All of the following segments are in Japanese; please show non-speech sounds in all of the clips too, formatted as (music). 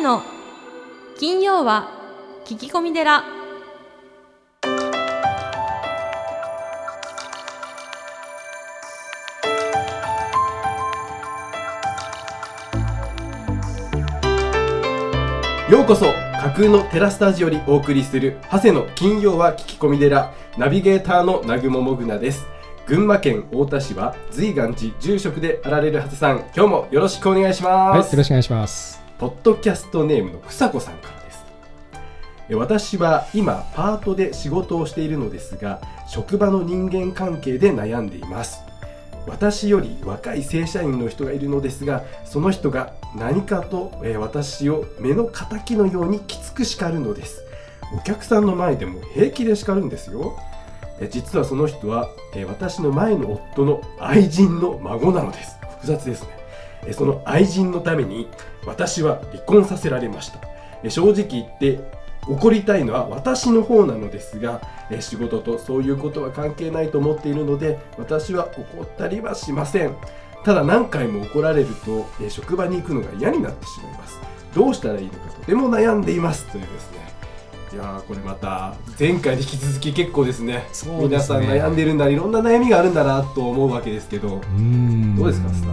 谷の金曜は聞き込み寺。ようこそ架空のテラスタジオよりお送りする長谷の金曜は聞き込み寺。ナビゲーターの南雲もぐなです。群馬県太田市は随願寺住職であられる長谷さん。今日もよろしくお願いしはい、ます、よろしくお願いします。ポッドキャストネームのふさこさんからです。私は今パートで仕事をしているのですが職場の人間関係で悩んでいます。私より若い正社員の人がいるのですがその人が何かと、私を目の敵のようにきつく叱るのです。お客さんの前でも平気で叱るんですよ。実はその人は、私の前の夫の愛人の孫なのです。複雑ですね。その愛人のために私は離婚させられました。えー正直言って怒りたいのは私の方なのですがえー仕事とそういうことは関係ないと思っているので私は怒ったりはしません。ただ何回も怒られるとえー職場に行くのが嫌になってしまいます。どうしたらいいのかとても悩んでいます。というですね。いやーこれまた前回に引き続き結構ですね。そうですね。皆さん悩んでるんだいろんな悩みがあるんだなと思うわけですけど。どうですかスタ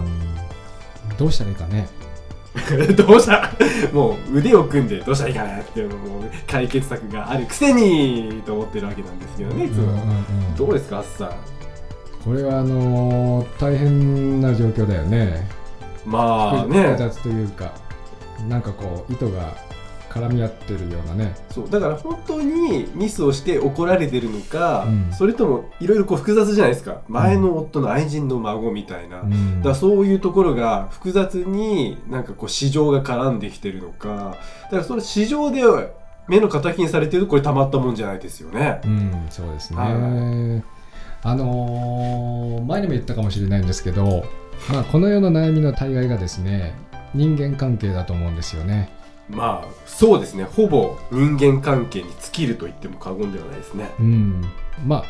どうしたらいいかね。(laughs) どうした？もう腕を組んでどうしたらいいかなっていうのもう解決策があるくせにと思ってるわけなんですけどねいつも、うんうんうんどうですかあっさんこれはあのー大変な状況だよね。まあ複ね雑というか、なんかこう糸が絡み合ってるようなね。そうだから本当にミスをして怒られてるのか、うんそれともいろいろこう複雑じゃないですか前の夫の愛人の孫みたいな、うんだそういうところが複雑になんかこう市場が絡んできてるのかだからそれ市場で目の敵にされてるとこれたまったもんじゃないですよね。うん、そうですね。はあのー前にも言ったかもしれないんですけど、まあ、この世の悩みの大概がですね、人間関係だと思うんですよね。まあそうですねほぼ人間関係に尽きると言っても過言ではないですね。うん、まあ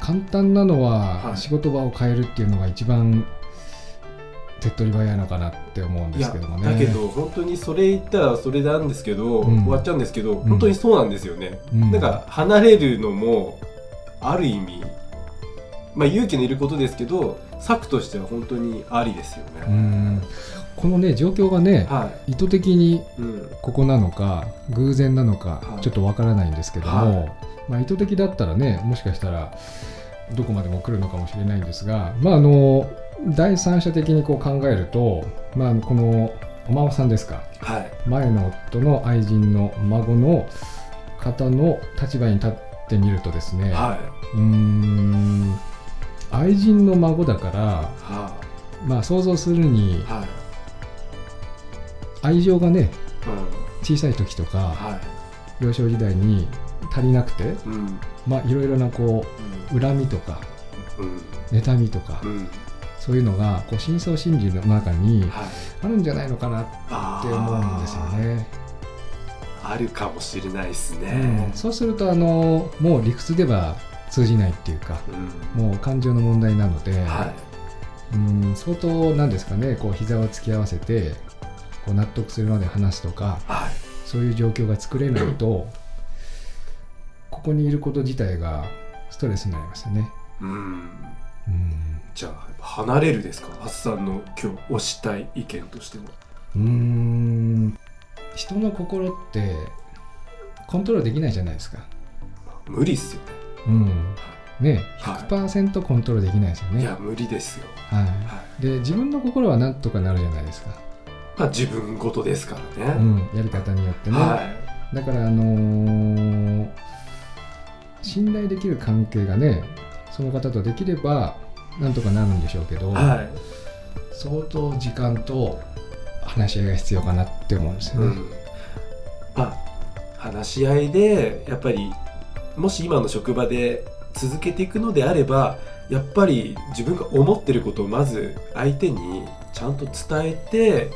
簡単なのは、はい仕事場を変えるっていうのが一番手っ取り早いのかなって思うんですけどもね。だけど本当にそれ言ったらそれなんですけど、うん終わっちゃうんですけど本当にそうなんですよね。うん、なんか離れるのもある意味まあ勇気のいることですけど策としては本当にありですようね。ん、このね状況がねは意図的にい、うん、ここなのか偶然なのかはい。ちょっとわからないんですけども、はまあ、意図的だったらねもしかしたらどこまでも来るのかもしれないんですが、まあ、あの第三者的にこう考えると、まあ、このお孫さんですか。はい、前の夫の愛人の孫の方の立場に立ってみるとですね、はい、うーん愛人の孫だから、はまあ、想像するにい、はい、愛情がねうん、小さい時とかは幼少時代に足りなくてまあいろいろなこう恨みとかうん、妬みとかうん、そういうのがこう深層心理の中にはい、あるんじゃないのかなっあて思うんですよね。あるかもしれないですうん。ね。そうするとあのもう理屈では通じないっていうかうん、もう感情の問題なので、はい、うん相当なんですかねこう膝を突き合わせてこう納得するまで話すとかはい、そういう状況が作れないとここにいること自体がストレスになりますよね。うん。うんじゃあ離れるですか、ハッサンの今日推したい意見としては。うーん人の心ってコントロールできないじゃないですか。無理っすようん、ねはい100%コントロールできないですよね。ね。いや無理ですよ。は、はいで自分の心はなんとかなるじゃないですか、い。まあ自分事ですからね。うん、やり方によってね。はだからあのー信頼できる関係がねその方とできればなんとかなるんでしょうけど、い。はい。相当時間と話し合いが必要かなって思うんですよね。うん。まあ話し合いでやっぱりもし今の職場で続けていくのであればやっぱり自分が思ってることをまず相手にちゃんと伝えて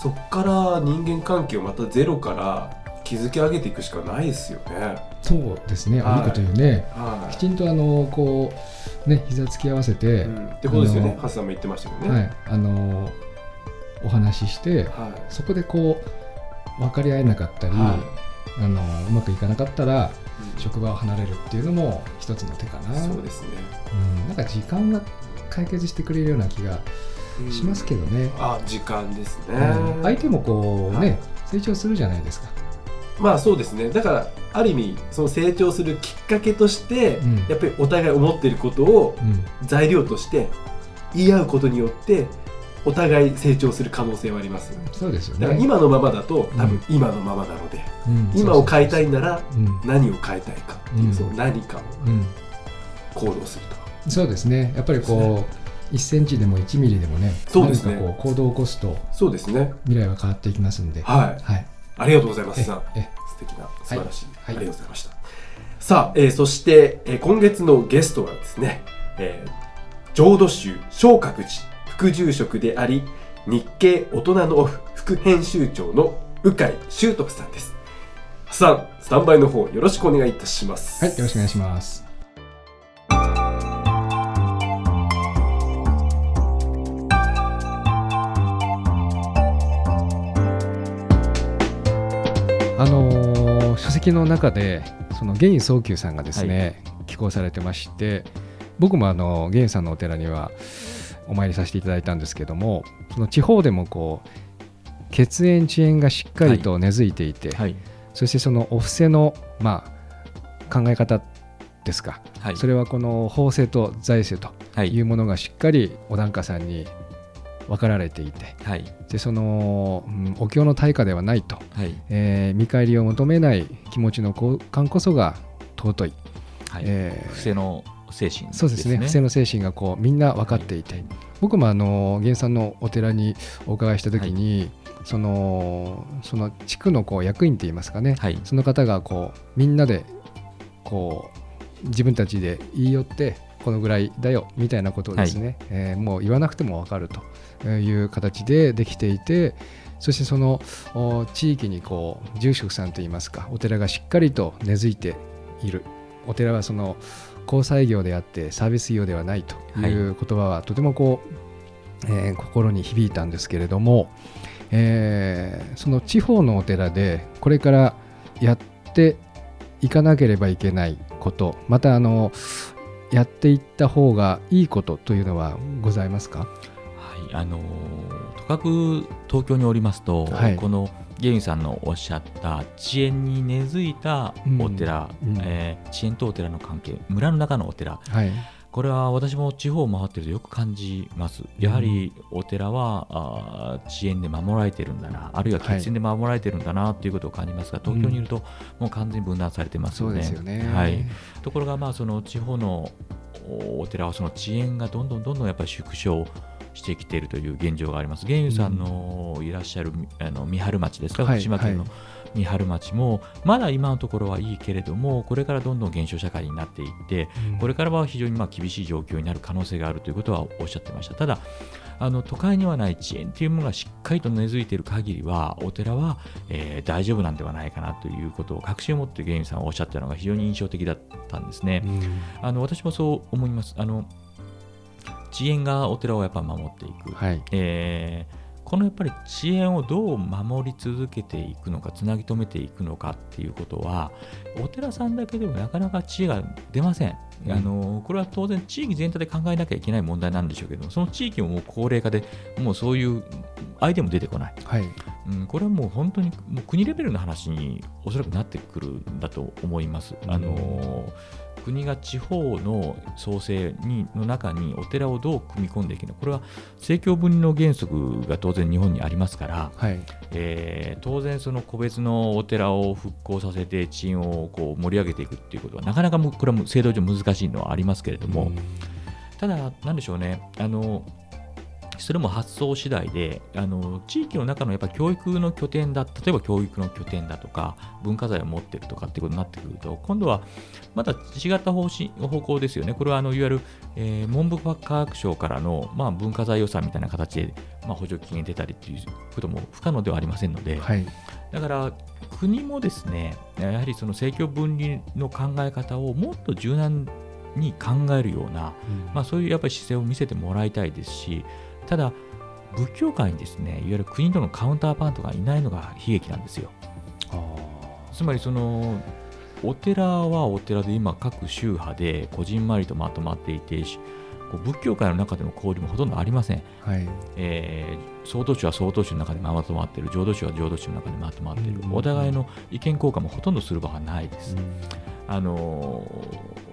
そっから人間関係をまたゼロから築き上げていくしかないですよね。そうですね、はいいいこと言うね。はきちんとあのこうね膝つき合わせい。て、うん、ってことですよねハッサンも言ってましたよね。はいあのお話ししてはそこでこう分かり合えなかったり、はあのうまくいかなかったらうん職場を離れるっていうのも一つの手かな。そうですね、うん、なんか時間が解決してくれるような気がうんしますけどね。あ時間ですね、うん。相手もこうね、はい。成長するじゃないですか。まあそうですね。だからある意味その成長するきっかけとして、うん。やっぱりお互い思っていることをうん。材料として言い合うことによってお互い成長する可能性はあります。そうですよね。だから今のままだと多うん。分今のままなので、うん。今を変えたいならうん。何を変えたいかっていう、うん。その何かをうん。行動すると。そうですね。やっぱりこう1センチでも1ミリでもね、そうですね。こう行動を起こすとそうですね。未来は変わっていきますんで。はい。はい。ありがとうございます。えさんえ。素敵な素晴らしい、はい。ありがとうございました。さあ、えーそして、えー今月のゲストはですね、えー浄土宗昇格寺副住職であり日経大人のオフ副編集長の鵜飼修徳さんです。さんスタンバイの方よろしくお願いいたします。はい、よろしくお願いします。のー書籍の中でその玄宗久さんがですね、寄稿されてまして僕もあの玄さんのお寺にはお参りさせていただいたんですけどもその地方でもこう血縁遅延がしっかりと根付いていて、はい。そしてそのお布施の、まあ、考え方ですか、はい。それはこの法制と財政とはい。いうものがしっかりお檀家さんに分かられていてはい。でその、うんお経の対価ではないと、はい。えー見返りを求めない気持ちの交換こそが尊い、はい。えー伏せの精神そうですね。不正の精神がこうみんな分かっていて、僕もあの源さんのお寺にお伺いした時に、そのその地区のこう役員って言いますかね、はい。その方がこうみんなでこう自分たちで言い寄ってこのぐらいだよみたいなことをですね、えーもう言わなくても分かるという形でできていてそしてそのお地域にこう住職さんといいますかお寺がしっかりと根付いている。お寺はその交際業であってサービス業ではないという言葉はとてもこう、えー心に響いたんですけれども、えーその地方のお寺でこれからやっていかなければいけないことまたあのやっていった方がいいことというのはございますか？はい、あのーとかく東京におりますと、はい。このゲインさんのおっしゃった遅延に根付いたお寺、うんうん。えー遅延とお寺の関係村の中のお寺。はいこれは私も地方を回ってるとよく感じます。やはりお寺は、遅延で守られてるんだなあるいは血縁で守られてるんだなということを感じますが、東京にいるともう完全に分断されてますよね。よね。はい、ところがまあその地方のお寺はその遅延がどんどんどんどんやっぱり縮小してきているという現状があります。玄友さんのいらっしゃる、あの三春町ですか、はい。福島県のはい三春町もまだ今のところはいいけれどもこれからどんどん減少社会になっていってこれからは非常にまあ厳しい状況になる可能性があるということはおっしゃってました。ただあの都会にはない遅延というものがしっかりと根付いている限りはお寺は、えー大丈夫なんではないかなということを確信を持って芸人さんはおっしゃったのが非常に印象的だったんですね。うんあの私もそう思います。あの遅延がお寺をやっぱ守っていく。はいえーこのやっぱり遅延をどう守り続けていくのかつなぎ止めていくのかっていうことはお寺さんだけでもなかなか知恵が出ません、うん。あのこれは当然地域全体で考えなきゃいけない問題なんでしょうけどもその地域ももう高齢化でもうそういうアイデアも出てこない、はい。うん、これはもう本当にもう国レベルの話におそらくなってくるんだと思います。あの国が地方の創生にの中にお寺をどう組み込んでいくの？かこれは政教分離の原則が当然日本にありますから、はい。えー当然その個別のお寺を復興させて地員をこう盛り上げていくっていうことはなかなかもこれは制度上難しいのはありますけれども、ただ、なんでしょうね、あのそれも発想次第であの、地域の中のやっぱ教育の拠点だ、例えば教育の拠点だとか、文化財を持ってるとかってことになってくると、今度はまた違った方針方向ですよね、これはあのいわゆる、えー文部科学省からの、まあ、文化財予算みたいな形で、まあ、補助金が出たりっていうことも不可能ではありませんので、はい。だから国もですね、やはりその政教分離の考え方をもっと柔軟に考えるような、まあ、そういうやっぱり姿勢を見せてもらいたいですし、ただ、仏教界にですねいわゆる国とのカウンターパートがいないのが悲劇なんですよ。つまりそのお寺はお寺で今各宗派でこじんまりとまとまっていて仏教界の中での交流もほとんどありません、はい。えー、総統宗は総統宗の中でまとまっている浄土宗は浄土宗の中でまとまっている、お互いの意見交換もほとんどする場がないです、あのー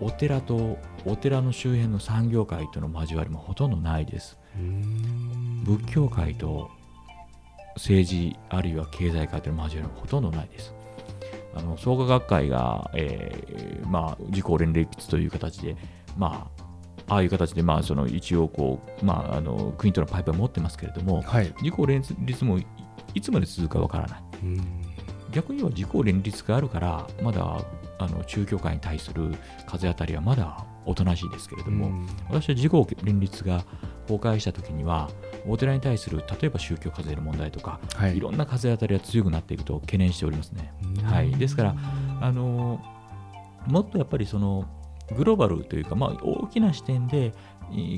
お寺とお寺の周辺の産業界との交わりもほとんどないです仏教界と政治あるいは経済界との交わりもほとんどないです。あの創価学会が、えーまあ、自公連立という形で、まあ、ああいう形で、まあ、その一応こう、まあ、あの国とのパイプを持ってますけれども、はい、自公連立もいつまで続くかわからない。逆には自公連立があるからまだあの中教会に対する風当たりはまだおとなしいですけれども、私は自公連立が崩壊した時にはお寺に対する例えば宗教課税の問題とか、はい、いろんな風当たりが強くなっていくと懸念しておりますね。はい、ですからあのもっとやっぱりそのグローバルというか、まあ、大きな視点で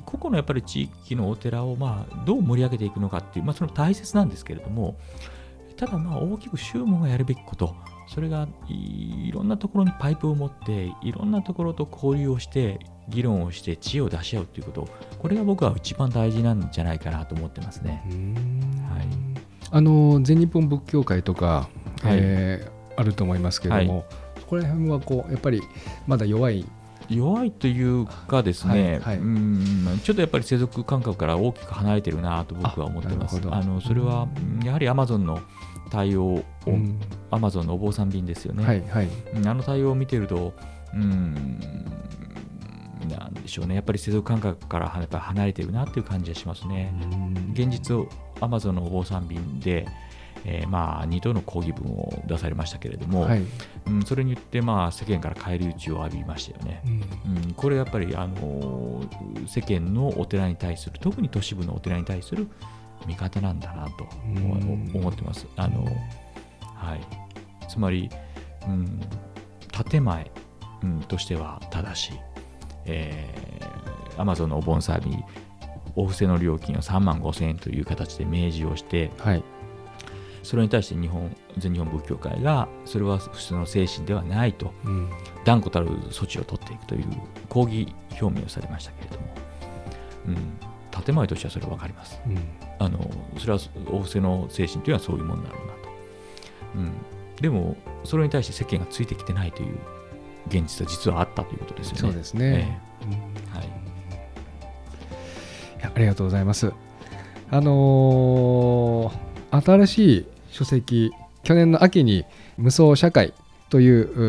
個々のやっぱり地域のお寺をまあどう盛り上げていくのかっていう、まあ、その大切なんですけれどもただまあ大きく宗務がやるべきことそれがいろんなところにパイプを持っていろんなところと交流をして議論をして知恵を出し合うということこれが僕は一番大事なんじゃないかなと思ってますね。はい、あの全日本仏教会とか、はい、えー、あると思いますけれども、はい、そこら辺はこうやっぱりまだ弱い。弱いというかですね、はいはい、うんちょっとやっぱり世俗感覚から大きく離れてるなと僕は思ってます。あのそれはやはりアマゾンの対応を、アマゾンのお坊さん便ですよね、はいはい、あの対応を見てると、うん、なんでしょうね、やっぱり世俗感覚からやっぱ離れてるなっていう感じがしますね。現実をアマゾンのお坊さん便で、えー、まあ2度の抗議文を出されましたけれども、はい、うん、それによってまあ世間から返り討ちを浴びましたよね。うん、うん、これやっぱり、あのー、世間のお寺に対する特に都市部のお寺に対する味方なんだなと思ってます。あのはい、つまり、うん、建前、うん、としては正しい、えー、Amazon のお盆サービスお布施の料金を3万5000円という形で明示をして、はい、それに対して日本全日本仏教会がそれは普通の精神ではないと、うん、断固たる措置を取っていくという抗議表明をされましたけれども、うん、建前としてはそれは分かります。うん。あのそれはお布施の精神というのはそういうものだろうなと、うん、でもそれに対して世間がついてきてないという現実は実はあったということですよね。そうですね、えー、はい、いやありがとうございます。あのー、新しい書籍去年の秋に「無双社会」とい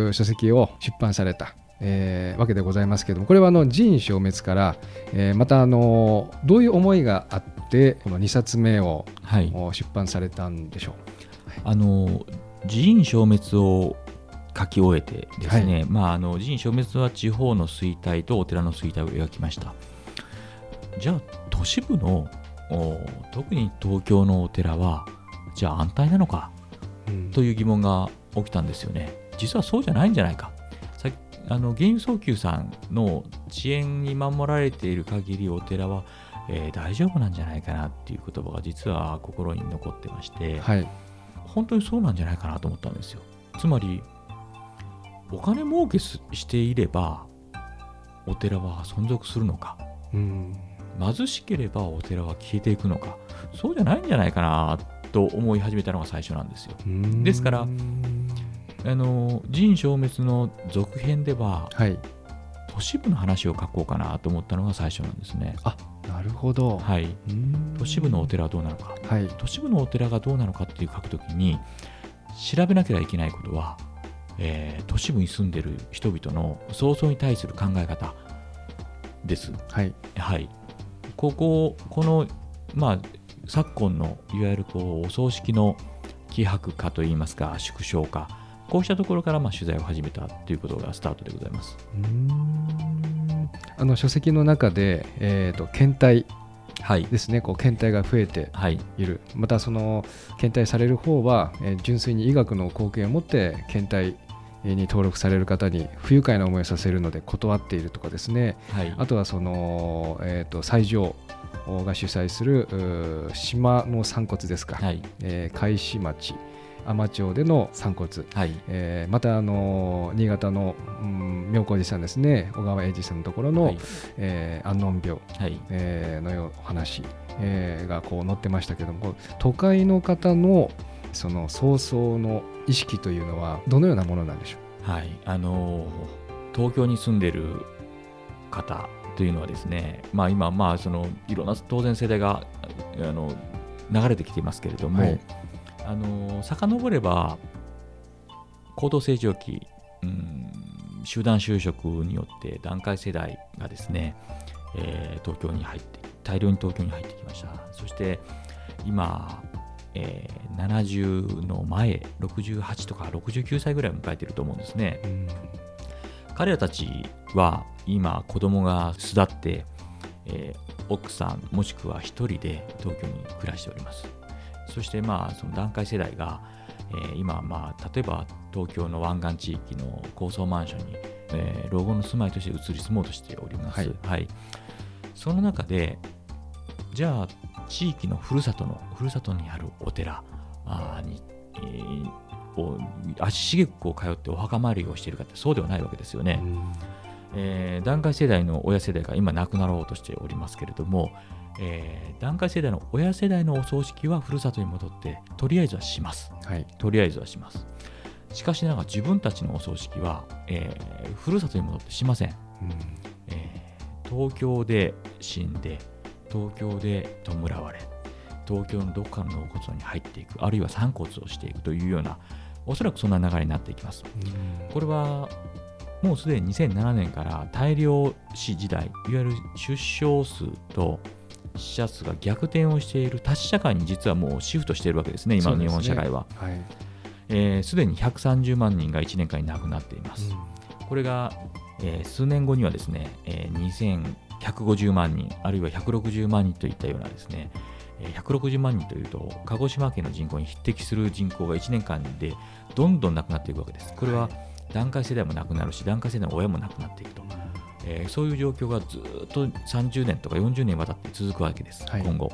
う書籍を出版されたえー、わけでございますけれどもこれはあの寺院消滅から、えー、またあのどういう思いがあってこの2冊目を、はい、出版されたんでしょう、はい、あの寺院消滅を書き終えてですね、はい、まあ、あの寺院消滅は地方の衰退とお寺の衰退を描きました。じゃあ都市部の特に東京のお寺はじゃあ安泰なのか、うん、という疑問が起きたんですよね。実はそうじゃないんじゃないかあの原油送給さんの遅延に守られている限りお寺は、えー、大丈夫なんじゃないかなっていう言葉が実は心に残ってまして、はい、本当にそうなんじゃないかなと思ったんですよ。つまりお金儲けしていればお寺は存続するのか、うん、貧しければお寺は消えていくのかそうじゃないんじゃないかなと思い始めたのが最初なんですよ。ですからあの人消滅の続編では、はい、都市部の話を書こうかなと思ったのが最初なんですね。あなるほど、はい、都市部のお寺はどうなのか、はい、都市部のお寺がどうなのかっていう書くときに調べなければいけないことは、えー、都市部に住んでる人々の創造に対する考え方です。はい、はい、こここの、まあ、昨今のいわゆるこうお葬式の希薄化といいますか縮小化こうしたところからまあ取材を始めたということがスタートでございます。あの書籍の中で、えーと、検体ですね、はい、こう検体が増えてい。る、はい、またその検体される方は、えー、純粋に医学の貢献を持って検体に登録される方に不愉快な思いをさせるので断っているとかですね、はい、あとはその、えーと、最上が主催する島の散骨ですか、はい。えー海士町海士町での散骨、はい。えーまた、あのー新潟の、うん、妙高寺さんですね。小川英二さんのところの、はい。えー安穏病、はい。えーのよお話、えーがこう載ってましたけども都会の方のその早々の意識というのはどのようなものなんでしょはい、あのー東京に住んでる方というのはですね、まあ、今、まあ、そのいろんな当然世代があの流れてきていますけれども、はいあのー遡れば高度成長期、うん、集団就職によって団塊世代がですね、えー東京に入って大量に東京に入ってきました。そして今、えー70の前68とか69歳ぐらいを迎えていると思うんですね。う、うん。彼らたちは今子供が巣立って、えー奥さんもしくは一人で東京に暮らしておりますそしてまあその団塊世代が、えー今まあ例えば東京の湾岸地域の高層マンションに、えー老後の住まいとして移り住もうとしております、はい。その中でじゃあ地域のふるさとのふるさとにあるお寺に、えーを足しげくこう通ってお墓参りをしているかってそうではないわけですよね。えー団塊世代の親世代が今亡くなろうとしておりますけれども、えー団塊世代の親世代のお葬式はふるさとに戻ってとりあえずはします。はいとりあえずはします。しかしながら自分たちのお葬式は、えーふるさとに戻ってしません。うんえー東京で死んで東京で弔われ東京のどこかの納骨炉に入っていくあるいは散骨をしていくというようなおそらくそんな流れになっていきますこれはもうすでに2007年から大量死時代いわゆる出生数と死者数が逆転をしている多死社会に実はもうシフトしているわけですね今の日本社会は。はい。えーすで、に130万人が1年間に亡くなっています、これが、えー数年後にはですね、えー2150万人、あるいは160万人といったようなですね、えー160万人というと、鹿児島県の人口に匹敵する人口が1年間でどんどんなくなっていくわけです。これは団塊世代もなくなるし、団塊世代の親もなくなっていくと、えーそういう状況がずっと30年とか40年にわたって続くわけです、はい今後、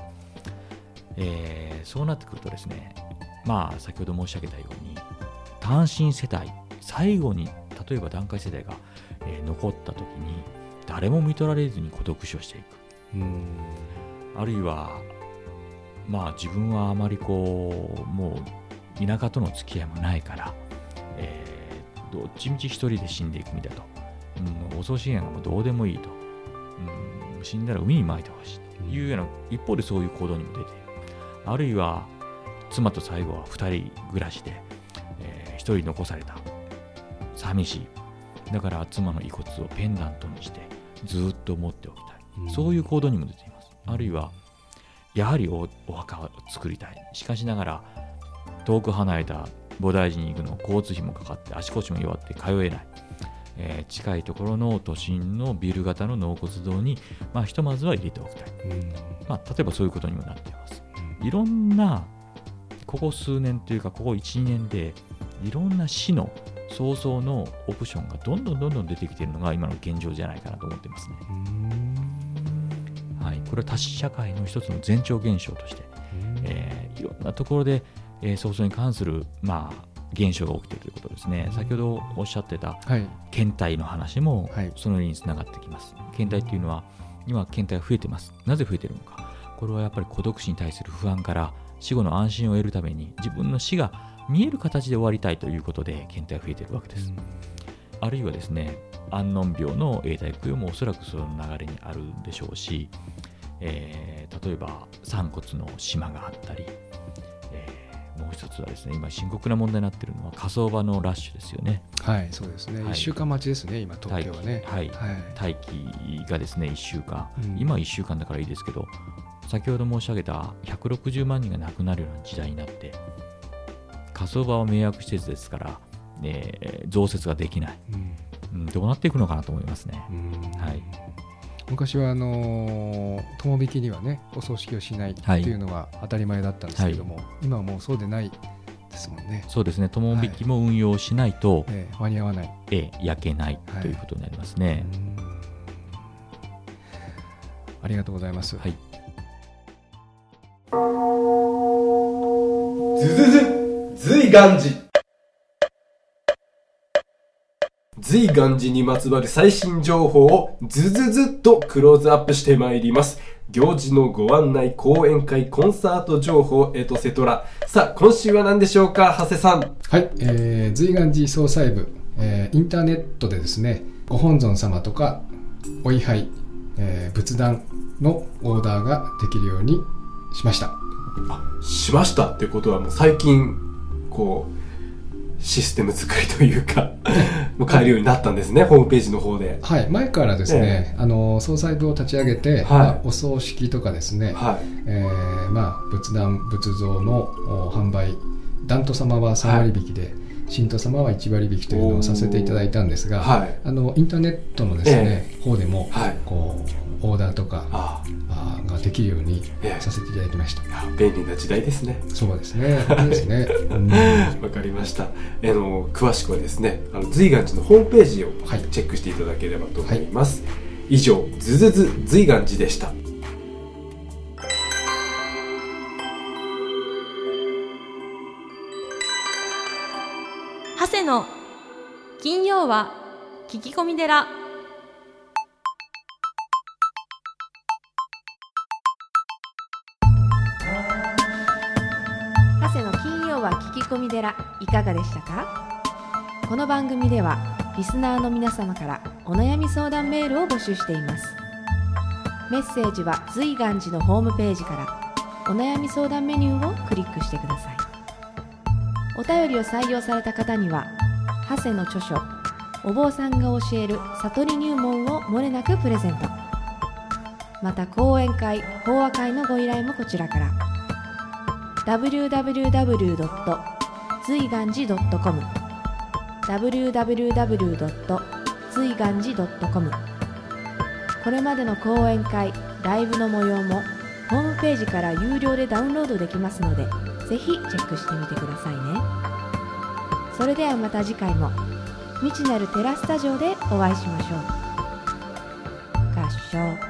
えーそうなってくるとですね、まあ、先ほど申し上げたように、単身世帯、最後に例えば団塊世代が、えー残った時に、誰も見取られずに孤独死をしていく。うんあるいは、まあ自分はあまりこう、もう田舎との付き合いもないから、えーどっちみち一人で死んでいくみたいと。うん、お葬式なんかもどうでもいいと。うん、死んだら海に撒いてほしいというような、一方でそういう行動にも出ている。あるいは、妻と最後は二人暮らしで、えー一人残された。寂しい。だから妻の遺骨をペンダントにしてずっと持っておきたい。そういう行動にも出ています。あるいは、やはりおお墓を作りたい。しかしながら、遠く離れた菩提寺に行くの交通費もかかって足腰も弱って通えない。えー近いところの都心のビル型の納骨堂に、まあ、ひとまずは入れておきたい。うんまあ、例えばそういうことにもなっています。いろんな、ここ数年というか、ここ1、2年で、いろんな死の早々のオプションがどんどんどんどん出てきているのが今の現状じゃないかなと思っていますね。はい、これは多死社会の一つの前兆現象として、えーいろんなところで、えー早々に関する、まあ、現象が起きているということですね。先ほどおっしゃってたはい検体の話もはいそのようにつながってきます。検体っていうのは今検体が増えてます。なぜ増えてるのか。これはやっぱり孤独死に対する不安から死後の安心を得るために自分の死が見える形で終わりたいということで検体が増えてるわけです。あるいはですね、安穏病の永代供養もおそらくその流れにあるんでしょうし、えー例えば散骨の島があったり、う一つはですね、今深刻な問題になっているのは火葬場のラッシュですよね。はいそうですね。はい。1週間待ちですね今東京はね。はい。はい。待機がですね1週間、うん。今は1週間だからいいですけど先ほど申し上げた160万人が亡くなるような時代になって火葬場は迷惑施設ですから、えー増設ができない、うん。うん、どうなっていくのかなと思いますね。うん。はい昔はあの友引きにはねお葬式をしないっていうのが当たり前だったんですけども、はい、今はもうそうでないですもんね。そうですね友引きも運用しないと、はいえー、間に合わない、えー、焼けないということになりますね。はいありがとうございます。はい。ずずず、ずいがんじ。随願寺にまつわる最新情報をずずずっとクローズアップしてまいります。行事のご案内講演会コンサート情報エトセトラさあ今週は何でしょうか長谷さん。はい、えー、随願寺総裁部、えーインターネットでですねご本尊様とかお位牌、えー仏壇のオーダーができるようにしました。しましたってことはもう最近こうシステム作りというか (laughs) もう変えるようになったんですねホームページの方で。はい前からですね、あの総裁部を立ち上げて、まあお葬式とかですね、はい。えーまあ、仏壇仏像のお販売檀徒様は3割引きで、信徒様は1割引きというのをさせていただいたんですが、はい。あのインターネットのですね、方でも、はい。こうオーダーとかああーができるようにええ。させていただきました、あ便利な時代ですね。そうですね。(laughs) ですね、うん。わかりました。あの詳しくはですね、あの随願寺のホームページをはい。チェックしていただければと思います。以上、ずずず随願寺でした。長谷の。金曜は聞き込み寺。長谷の金曜は聞き込み寺。いかがでしたか？この番組ではリスナーの皆様からお悩み相談メールを募集しています。メッセージは随願寺のホームページからお悩み相談メニューをクリックしてください。お便りを採用された方には長谷の著書お坊さんが教える悟り入門をもれなくプレゼントまた講演会法話会のご依頼もこちらから www. 随願寺 .com www. 随願寺 .com これまでの講演会ライブの模様もホームページから有料でダウンロードできますのでぜひチェックしてみてくださいねそれではまた次回も。未知なるテラスタジオでお会いしましょう。合唱。